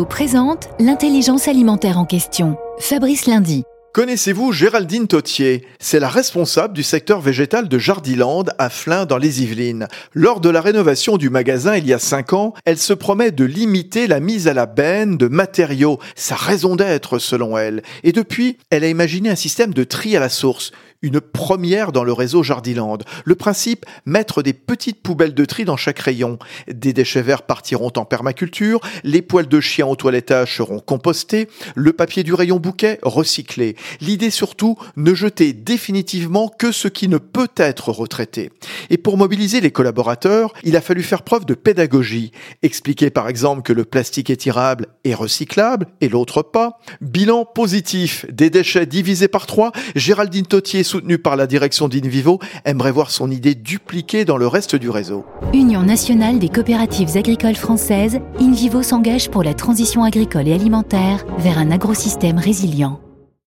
Présente l'intelligence alimentaire en question. Fabrice Lundi. Connaissez-vous Géraldine Tautier? C'est la responsable du secteur végétal de Jardiland à Flins dans les Yvelines. Lors de la rénovation du magasin il y a 5 ans, elle se promet de limiter la mise à la benne de matériaux, sa raison d'être selon elle. Et depuis, elle a imaginé un système de tri à la source, une première dans le réseau Jardiland. Le principe, mettre des petites poubelles de tri dans chaque rayon. Des déchets verts partiront en permaculture, les poils de chien au toilettage seront compostés, le papier du rayon bouquet recyclé. L'idée surtout, ne jeter définitivement que ce qui ne peut être retraité. Et pour mobiliser les collaborateurs, il a fallu faire preuve de pédagogie. Expliquer par exemple que le plastique étirable est recyclable et l'autre pas. Bilan positif, des déchets divisés par trois, Géraldine Tautier soutenu par la direction d'Invivo, aimerait voir son idée dupliquée dans le reste du réseau. Union nationale des coopératives agricoles françaises, InVivo s'engage pour la transition agricole et alimentaire vers un agrosystème résilient.